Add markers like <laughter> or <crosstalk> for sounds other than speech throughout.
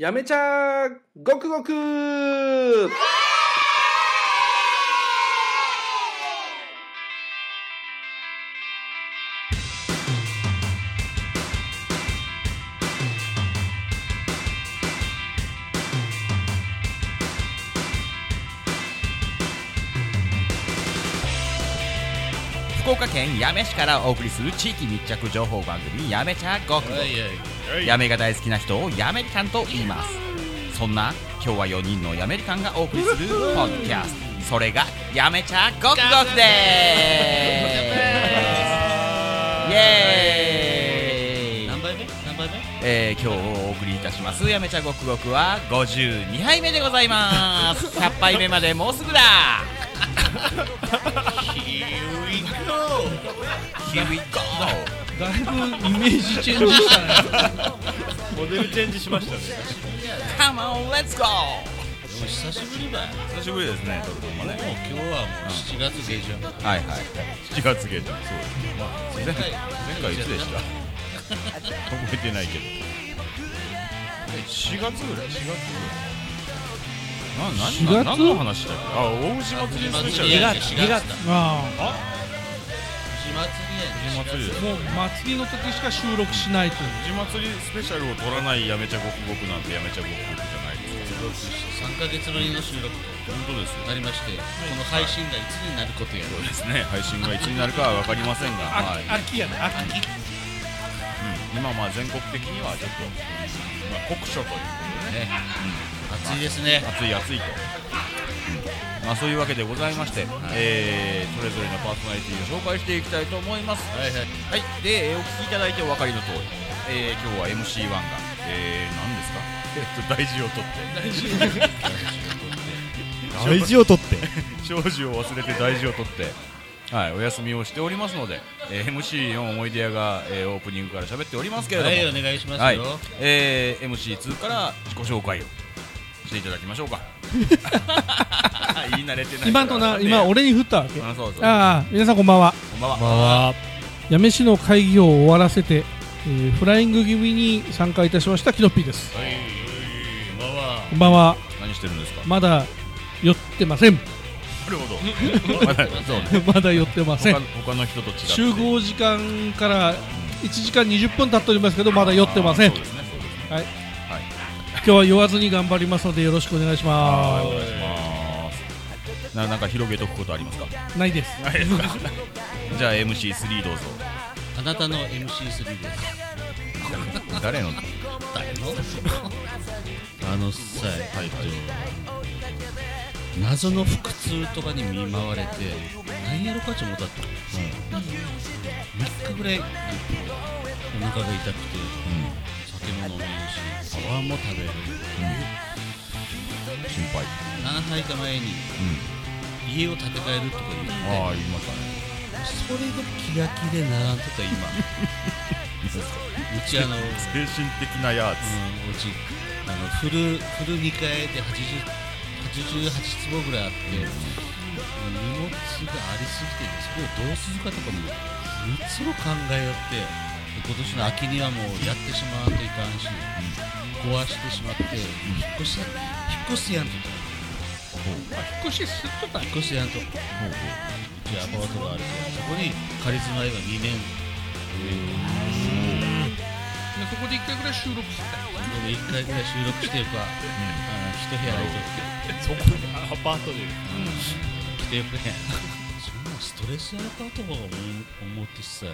やめちゃごくごく県八女市からお送りする地域密着情報番組やめちゃご。くやめが大好きな人をやめりかんと言います。そんな今日は4人のやめりかんがお送りするポッドキャストそれがやめちゃごくごくでーすイエーイ何杯目？何杯目？えー今日お送りいたしますやめちゃごくごくは52杯目でございます。<laughs> 100杯目までもうすぐだ we go. Here we go. だいぶイメージチェンジしたね。モデルチェンジしましたね。Come on let's go. でも久しぶりだよ久しぶりですねトルトンももうね。今日はもう7月下旬。はいはい。7月下旬そうですまあ前前回前回いつでした？<laughs> 覚えてないけど。4月ぐらい？4月ぐらい4月？何の話だっけあ大牛祭りスペシャル。2や月。2月だ。あ年末祭りにあもう祭りの時しか収録しないという。地祭りスペシャルを取らないやめちゃごくごくなんてやめちゃごくごくじゃない。です3ヶ月ぶりの収録と本当ですよ。なりましてこの配信がいつになることやそうですね。配信がいつになるかは分かりませんが、はい。秋やね秋うん、今まあ全国的にはちょっと、まあ、酷暑ということでね。ね暑いですね。暑い暑いと、まあ、そういうわけでございまして、えーそれぞれのパーソナリティを紹介していきたいと思います。はいはい。はい。でえーお聞きいただいてお分かりの通り、えー今日は MC1 が、えー、何ですか？<laughs> えっと大事を取って。大事を取って。<laughs> 少女 <laughs> を忘れて大事を取って。はい、お休みをしておりますので、えー MC の思い出屋が、えーオープニングから喋っておりますけれども、はいお願いしますよ、はい。えー MC2 から自己紹介をしていただきましょうか。<laughs> 言い慣れてない今とな今俺に振ったわけ。あそうそう。ああ皆さんこんばんは。こんばんは、は。八女市の会議を終わらせて、えーフライング気味に参加いたしましたキノッピーです。はい。こんばんは。こんばんは。何してるんですかまだ酔ってません。なるほど。<laughs> まだそうね。まだ酔ってません。他他の人と違って。集合時間から1時間20分経っておりますけどまだ酔ってません。そうですね。そうですね。はいはい今日は酔わずに頑張りますのでよろしくお願いしまはいお願いします。ななんか広げとくことありますか？すないです。ないですか？<laughs> じゃあ MC3 どうぞ。あなたの MC3 です。誰の？誰の？あのさ、えっと謎の腹痛とかに見舞われて何やろかち思った。って、3日ぐらいお腹が痛くて飯も食べれる心配何杯か前に家を建て替えるとか言ってああ言いましたね。それで気が気でならんとった今。うちあの精神的なやつ。うん、うちあのフルフル2階で80 88坪ぐらいあって、荷物がありすぎてねそれをどうするかとかもいつも考えよってで今年の秋にはもうやってしまわんといかんし、壊してしまって、引っ越し引っ越すやんと引っ越しすっとった引っ越すやんとう。ちアパートがあるけどそこに仮住まいは2年そこで1回ぐらい収録してたでも1回ぐらい収録してるか、あの一部屋空いとってそこにアパートで。来てくれへん。そんなストレスやろかとか思う思ってさ、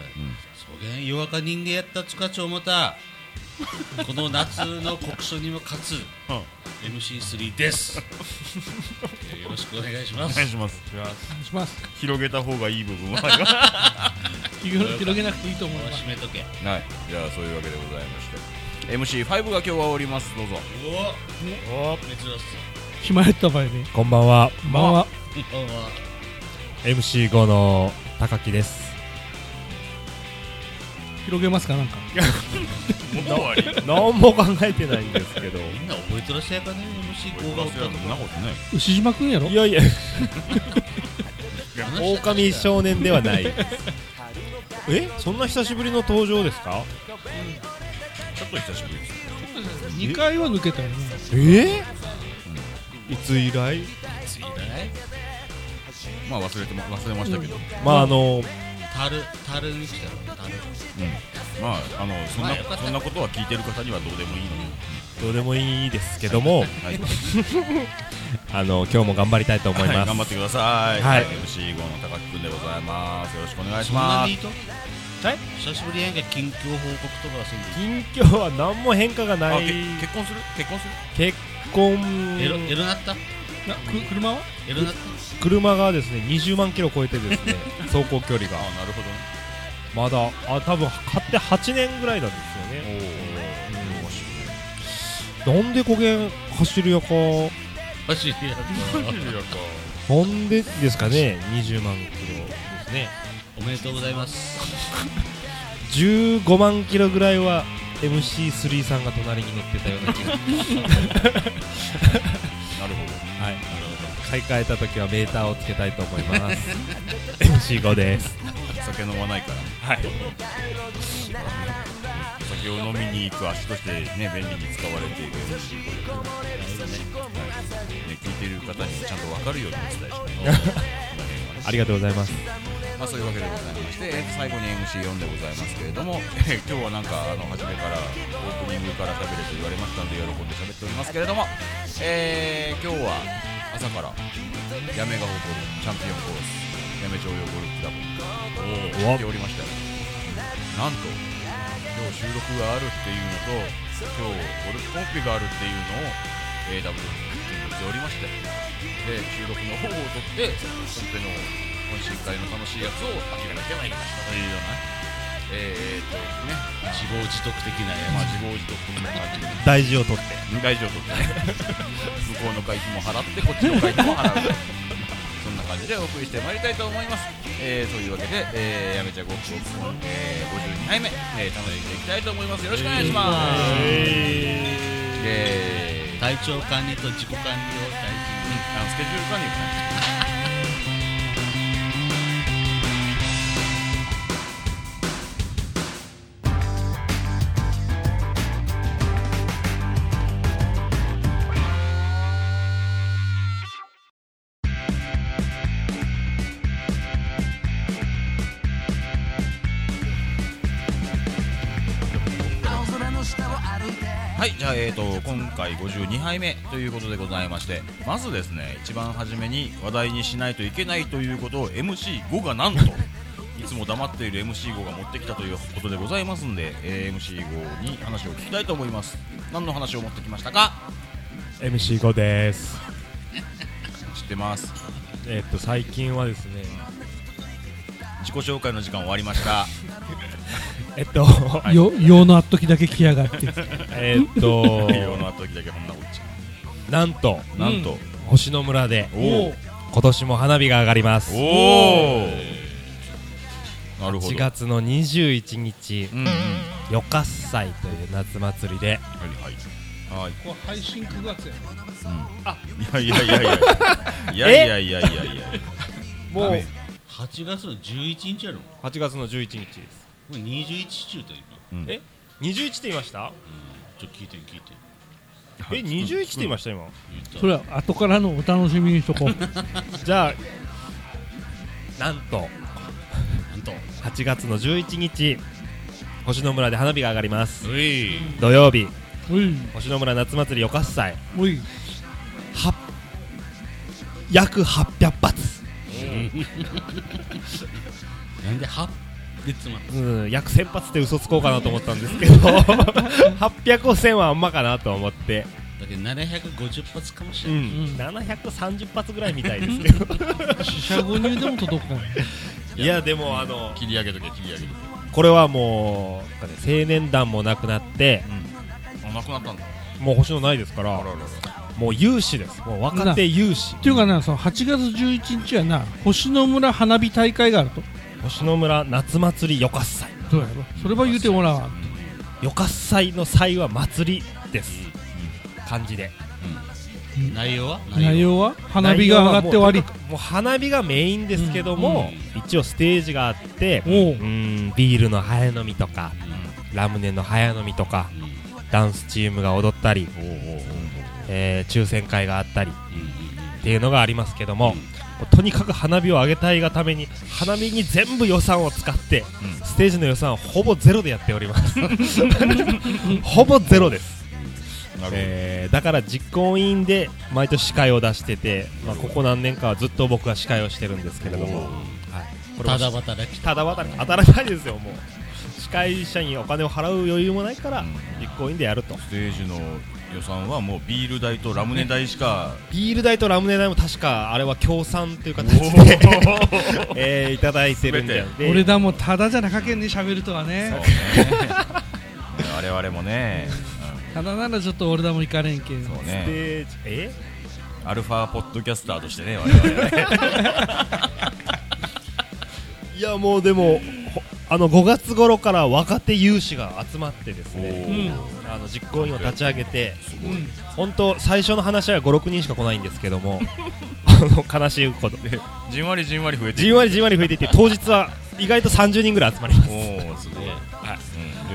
そげん弱か人間やったつかち思ったこの夏の国書にも勝つ MC3 です。<laughs> よろしくお願いします。お願いします。お願いします。広げた方がいい部分はあります。広 <laughs> 広げなくていいと思います。閉めとけはい。じゃあそういうわけでございまして。MC5 が今日はおります。どうぞ。おお珍しそう暇やった場合ね。こんばんは。こんばんは。こんばんは。MC5 の高木です広げますかなんか。もう終わり何も考えてないんですけど。みんな覚えてらっしゃるかね MC5 がおったとそんなこ。とね牛島くんやろ？いやいや。<laughs> 狼少年ではない。<laughs> え？そんな久しぶりの登場ですか？ちょっと久しぶりです2回は抜けたよね。え？ー、いつ以来？まあ忘れても忘れましたけど、まああのタルタルに来たらタルまああのそんなまあよかったそんなことは聞いてる方にはどうでもいいので、どうでもいいですけども。はい、<laughs> あの今日も頑張りたいと思います、はい頑張ってください。はい。MC 号の高木くんでございます。よろしくお願いしそんなますにいい。と？はい。久しぶりやんけ近況報告とかはせんで。いい近況は何も変化がなあいけ結婚する？結婚する？結婚。エロエロなった？なく車は？車がですね20万キロ超えてですね <laughs> 走行距離が。あなるほど。ね。まだあ多分買って8年ぐらいなんですよね。なんでこげん走るやか。走りやったなんでですかね20万キロですね。おめでとうございます。15万キロぐらいは MC3 さんが隣に乗ってたような気が <laughs> なるほど。はい。買い替えた時はメーターをつけたいと思います。<laughs> MC5 です。酒飲まないから。はい。お酒を飲みに行く足としてね便利に使われている MC 号です。ね。はい。ね聞いている方にもちゃんとわかるようにお伝えします。この辺はねありがとうございますまあそういうわけでございまして、えー最後に MC4 でございますけれども、えー今日はなんかあの初めからオープニングから喋れと言われましたので喜んで喋っておりますけれども、えー今日は朝からやめが誇るチャンピオンコースやめ町用ゴルフクラブに来ておりましたなんと今日収録があるっていうのと今日ゴルフコンペがあるっていうのを AW にしておりましてで収録の方を撮ってコンペの懇親会の楽しいやつを諦めてまいりましたというような。えー、っとですね。自業自得的なやまあ自業自得な感じで大事を取って。大丈夫ね向こうの会費も払ってこっちの会費も払うそんな感じでお送りしてまいりたいと思います、えー、そういうわけで、えー、やめちゃごくごく、えー、52回目、えー、楽しんでいきたいと思います。よろしくお願いします。えー、体調管理と自己管理を大事に。あのスケジュール管理をね今回52杯目ということでございましてまずですね一番初めに話題にしないといけないということを MC5 がなんといつも黙っている MC5 が持ってきたということでございますんで、えー MC5 に話を聞きたいと思います。何の話を持ってきましたか？MC5 です。知ってます。えっと最近はですね自己紹介の時間終わりましたえっと、はい、よ用のあっときだけ来やがって。えっと <laughs> 用のあっときだけこんなこっち。なんとなんと、うん、星野村で今年も花火が上がります。おおなるほど。四月の二十一日、うんうん、よかっ祭という夏祭りで、はいはい。はい、これ配信九月やね、うん、あ。いやいやいやいや。<laughs> いやいやいやいやいや。もう八月の十一日やろ。八月の十一日です。21中と今うん。え？21って言いました？ちょっと聞いて聞いて。え21って言いました今？それは後からのお楽しみにしとこう。<laughs> じゃあなんとなんと8月の11日星の村で花火が上がります。うい。土曜日。おい。星の村夏祭りよかっさい。おい。は約800発。<laughs> なんで8で詰まっうん約1000発って嘘つこうかなと思ったんですけど。800を1000はあんまかなと思って。ただけど750発かもしうれない、ん。730発ぐらいみたいです。けど四捨五入でも届かないいやでもあの切り上げとけ切り上げとけ。これはもうなんかね青年団もなくなってうん。あなくなったんだ。もう星野ないですからあららら。もう有志です。もう若手有志。っていうかなその8月11日はな星の村花火大会があると星野村夏祭りよかっさい。どうやろ。それは言うてもらわ。んよかっさいの祭は祭りです。漢字で。内容は？内容は？花火が上がって終わり。もうもう花火がメインですけども、一応ステージがあってう。んビールの早飲みとかラムネの早飲みとかダンスチームが踊ったり、えー抽選会があったりっていうのがありますけども、とにかく花火を上げたいがために花火に全部予算を使って、ステージの予算はほぼゼロでやっております。<laughs> ほぼゼロです。えーだから実行委員で毎年司会を出してて、まあ、ここ何年かはずっと僕は司会をしてるんですけれども、はい、これもただ働き。ただ働き。当たらないですよもう。司会者にお金を払う余裕もないから実行委員でやると。ステージの予算はもうビール代とラムネ代しか。ビール代とラムネ代も確かあれは協賛という形で、<laughs> えーいただいてるんでで俺だもただじゃなかけんね喋るとはね。我々もね、ただならちょっと俺だも行かれんけん。そうスね。テージえ？アルファポッドキャスターとしてね我々。<laughs> いやもうでもほあの5月頃から若手有志が集まってですねあの実行委員を立ち上げてうん本当最初の話は56人しか来ないんですけども <laughs> あの悲しいこと。でじんわりじんわり増えてじんわりじんわり増えていって当日は意外と30人ぐらい集まります。おおすごい、はい。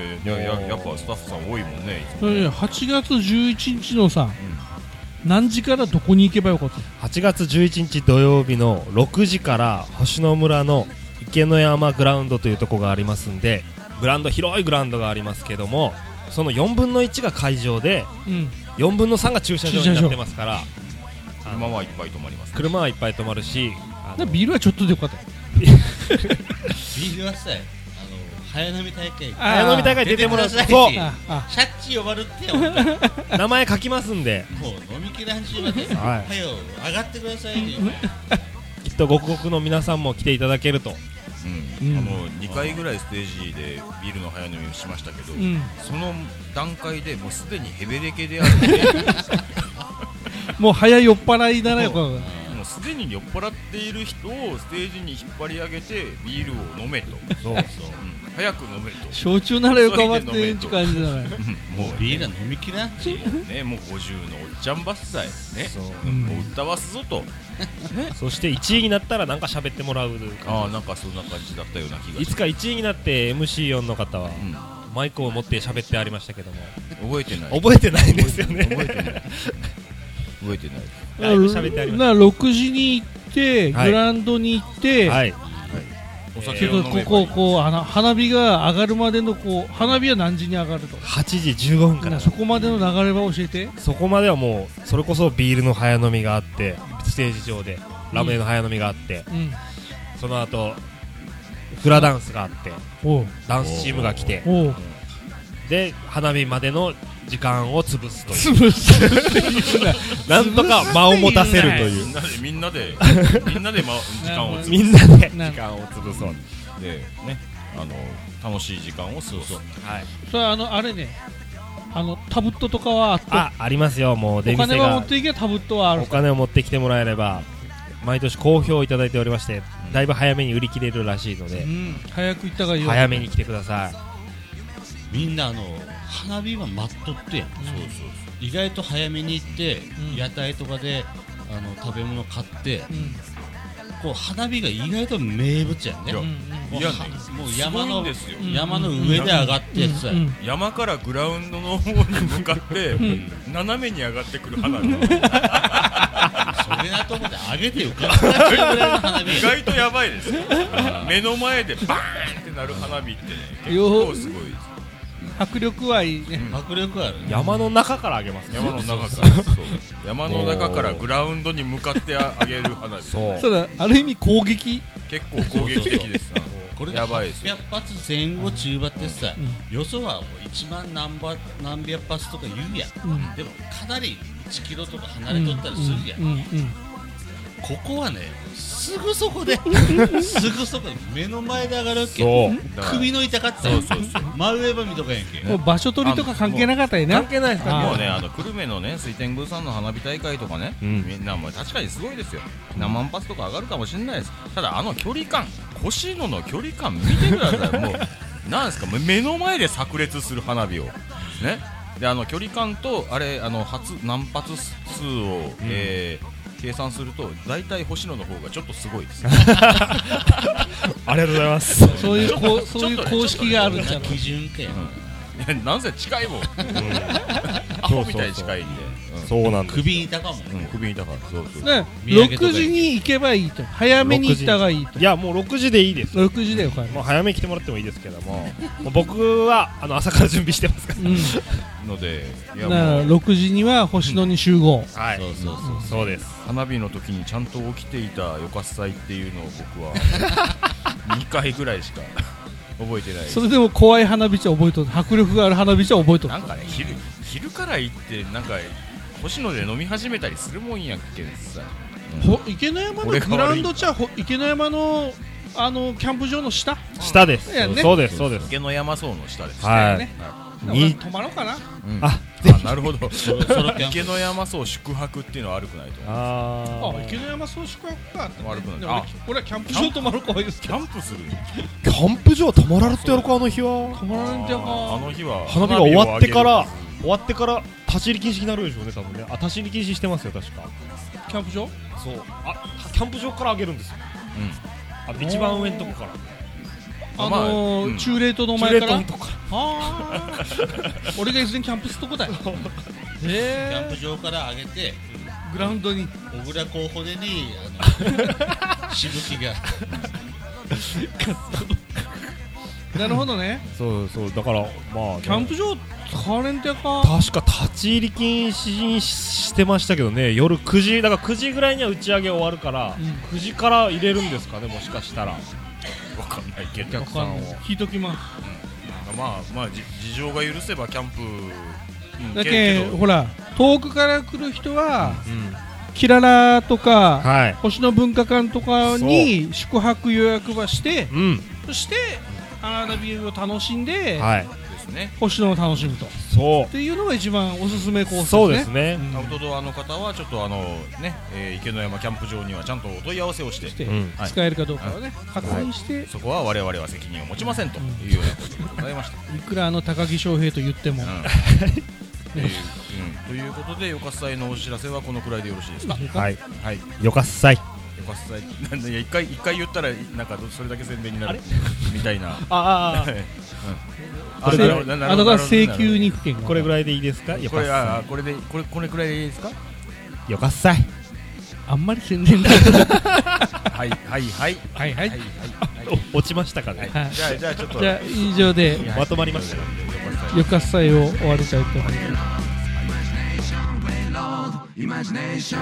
うん、でやややっぱスタッフさん多いもんねね。れね8月11日のさ、何時からどこに行けばよかった8月11日土曜日の6時から星野村の池の山グラウンドというところがありますんでグラウンド広いグラウンドがありますけどもその4分の1が会場でうん。4分の3が駐車場になってますからあの車はいっぱい止まります車はいっぱい止まるしあのでビールはちょっとでよかった。よビールはさあの早飲み大会。あ早飲み大会出てもらうそさいああシャッチ呼ばれって名前書きますんで。う飲みきらんしまではい。はよ上がってくださいよきっとごくごくの皆さんも来ていただけるとうんうん。あの2回ぐらいステージでビールの早飲みをしましたけど、うん。その段階でもうすでにヘベレケであるので <laughs> もう早酔っ払いだなよもうすでに酔っ払っている人をステージに引っ張り上げてビールを飲めと、そう。うん早く飲めと。焼酎ならよかばってんち感じだねもうビールは飲みきらん。しね。もう50のおっちゃんばっさいね。そう。うん。もう歌わすぞと。そして1位になったらなんか喋ってもらうああなんかそんな感じだったような気がいつか1位になって MC4 の方はうん。マイクを持って喋ってありましたけども。覚えてない。覚えてないんですよね。覚えてない。覚えてない。だいぶ喋ってありましな6時に行って、はい。グラウンドに行って、たはい酒を飲めばどこここう花花火が上がるまでのこう花火は何時に上がると？8時15分から。そこまでの流れは教えて。そこまではもうそれこそビールの早飲みがあってステージ上でラムネの早飲みがあってうん。その後フラダンスがあってダンスチームが来て。で花火までの時間を潰すという。潰す。っていうななんとか間を持たせるという。みんなでみんなでみんなで、<laughs> ま、時間を潰す。みんなで。時な間を潰そう。でねあの楽しい時間を過ごすはい。それあのあれね。あのタブットとかはあってあありますよ。もう出お金は持っていけばタブットはある。お金を持ってきてもらえれば毎年好評いただいておりましてだいぶ早めに売り切れるらしいのでうん。早く行った方がいいよ。早めに来てください。みんなあの花火は待っとってやん意外と早めに行って、うん。屋台とかであの食べ物買ってうん。こう花火が意外と名物やんね。いやうんもういやねはもうすごい山のんですよ。うん。山の上で上がってさ、うん。うん。山からグラウンドの方に向かってん。斜めに上がってくる花火。それなとこで上げてよかった。ぐらいの花火意外とやばいですよ。目の前でバーンってなる花火ってね結よ構すごい迫力はいい。ね迫力あるね。山の中からあげます山の中から。そう。山の中からグラウンドに向かってあげる花火。そう。ただ。ある意味攻撃。結構攻撃的ですこれでやばいですよ。800発前後中馬ってさ、うよそはもう1万何ば何百発とか言うやん。うん。でもかなり1キロとか離れとったりするやん、うん。うんここはねすぐそこで <laughs> すぐそこで目の前で上がるわけ首の痛かった。そうそうそう。真上ば見とかやんけもう。場所取りとか関係なかったよね関係ないですあーもうね、あの久留米のね水天宮さんの花火大会とかね、うん。みんなもう確かにすごいですよ、何万発とか上がるかもしれないです、ただあの距離感、星野の距離感見てください、もう、<laughs> なんですか、もう目の前で炸裂する花火を、ね、であの距離感と、あれ、あの発何発数を、えー計算すると、大体星野の方がちょっとすごいです、<laughs> ありがとうございます。そういうこうそういう公式があるんじゃ基準か <laughs> や、やなんせ近いもん。<laughs> アホみたいに近いんで。うんそうなんです首にいたかもうん首にいた。からそうそう。ね土産とか6時に行けばいいと。早めに行った方がいいと。いやもう6時でいいです。6時でよかるもう早めに来てもらってもいいですけどももう <laughs> 僕はあの朝から準備してますかうん。のでいやだからもう。6時には星野に集合。らはい。そうそうそうそう。です。花火の時にちゃんと起きていたよかっさいっていうのを僕は <laughs> 2回ぐらいしか <laughs> 覚えてない。それでも怖い花火茶覚えとる。迫力がある花火茶覚えとる。なんかね昼昼から行ってなんか星野で飲み始めたりするもんやっけさ。ほ池の山の俺が悪い。グラウンド茶ほ池の山のあのキャンプ場の下？下です。ね。そうですそうです。池の山荘の下です。はい。ね。に。泊まろうかな。うん。ああなるほど。<laughs> 池の山荘宿泊っていうのは悪くないとああ池の山そう宿泊か。って悪くない。で俺あ俺はキャンプ場泊まるかはいいですキャンプする？キャンプ場泊まられてやるかあの日は。泊まらんじゃあかの日は花火が終わってから終わってから立ち入り禁止になるでしょうね多分ね。あ立ち入り禁止してますよ確か。キャンプ場？そう。あキャンプ場から上げるんですよ。上げるあ一番上のとこから。あまあのうん。ー中冷凍の中前から？冷凍のとこ。かああ <laughs> 俺が以前キャンプするとこだよ。キャンプ場から上げてグラウンドに。小倉候補でにあの <laughs> しぶきが <laughs> なるほどね。そうそうだからまあキャンプ場使われんてやか。確か立ち入り禁止にしてましたけどね。夜9時だから9時ぐらいには打ち上げ終わるから、うん。9時から入れるんですかねもしかしたら。わかんないけどお客さんを。聞いときます。まあまあじ事情が許せばキャンプうんだけほら遠くから来る人はうんキララとかはい。星野文化館とかに宿泊予約はしてうん。そして花火を楽しんではい。ですね。星野を楽しむと。っそていうのが一番おすすめコースですね。うそうですね。うん。アウトドアの方はちょっとあのね、えー池の山キャンプ場にはちゃんとお問い合わせをして。してうん。はい。使えるかどうかをね確認して。そこは我々は責任を持ちませんというようなことでございました。いくらあの高木翔平と言っても。うん。<laughs> といううん。ということで、よかっさいのお知らせはこのくらいでよろしいですか？はい。はい、よかっさい。よかっさい、なんでいや一回一回言ったらなんかそれだけ宣伝になるみたいな。ああうん。これなるほどなるほどあのが請求に不見がこれぐらいでいいですか？よこれあこれでこれこれくらいでいいですか？いよかっさい。あんまり宣伝だ。はいはいはい。はいはい。はいはい。お落ちましたかね。はい。じゃあじゃあちょっと。じゃあ以上でまとまりましたよかっさいを終わりたいと思います。Imagination